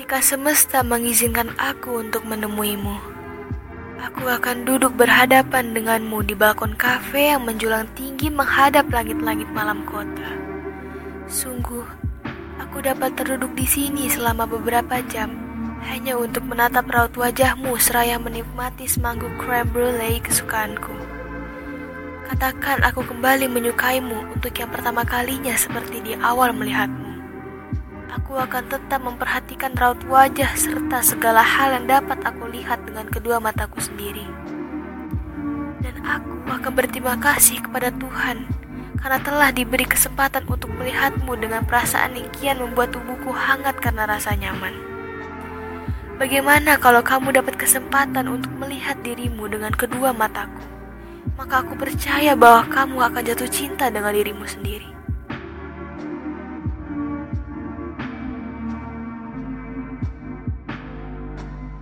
Ketika semesta mengizinkan aku untuk menemuimu, aku akan duduk berhadapan denganmu di balkon kafe yang menjulang tinggi menghadap langit-langit malam kota. Sungguh, aku dapat terduduk di sini selama beberapa jam hanya untuk menatap raut wajahmu seraya menikmati semangkuk creme brulee kesukaanku. Katakan aku kembali menyukaimu untuk yang pertama kalinya seperti di awal melihatmu. Aku akan tetap memperhatikan raut wajah serta segala hal yang dapat aku lihat dengan kedua mataku sendiri. Dan aku akan berterima kasih kepada Tuhan karena telah diberi kesempatan untuk melihatmu dengan perasaan yang kian membuat tubuhku hangat karena rasa nyaman. Bagaimana kalau kamu dapat kesempatan untuk melihat dirimu dengan kedua mataku? Maka aku percaya bahwa kamu akan jatuh cinta dengan dirimu sendiri.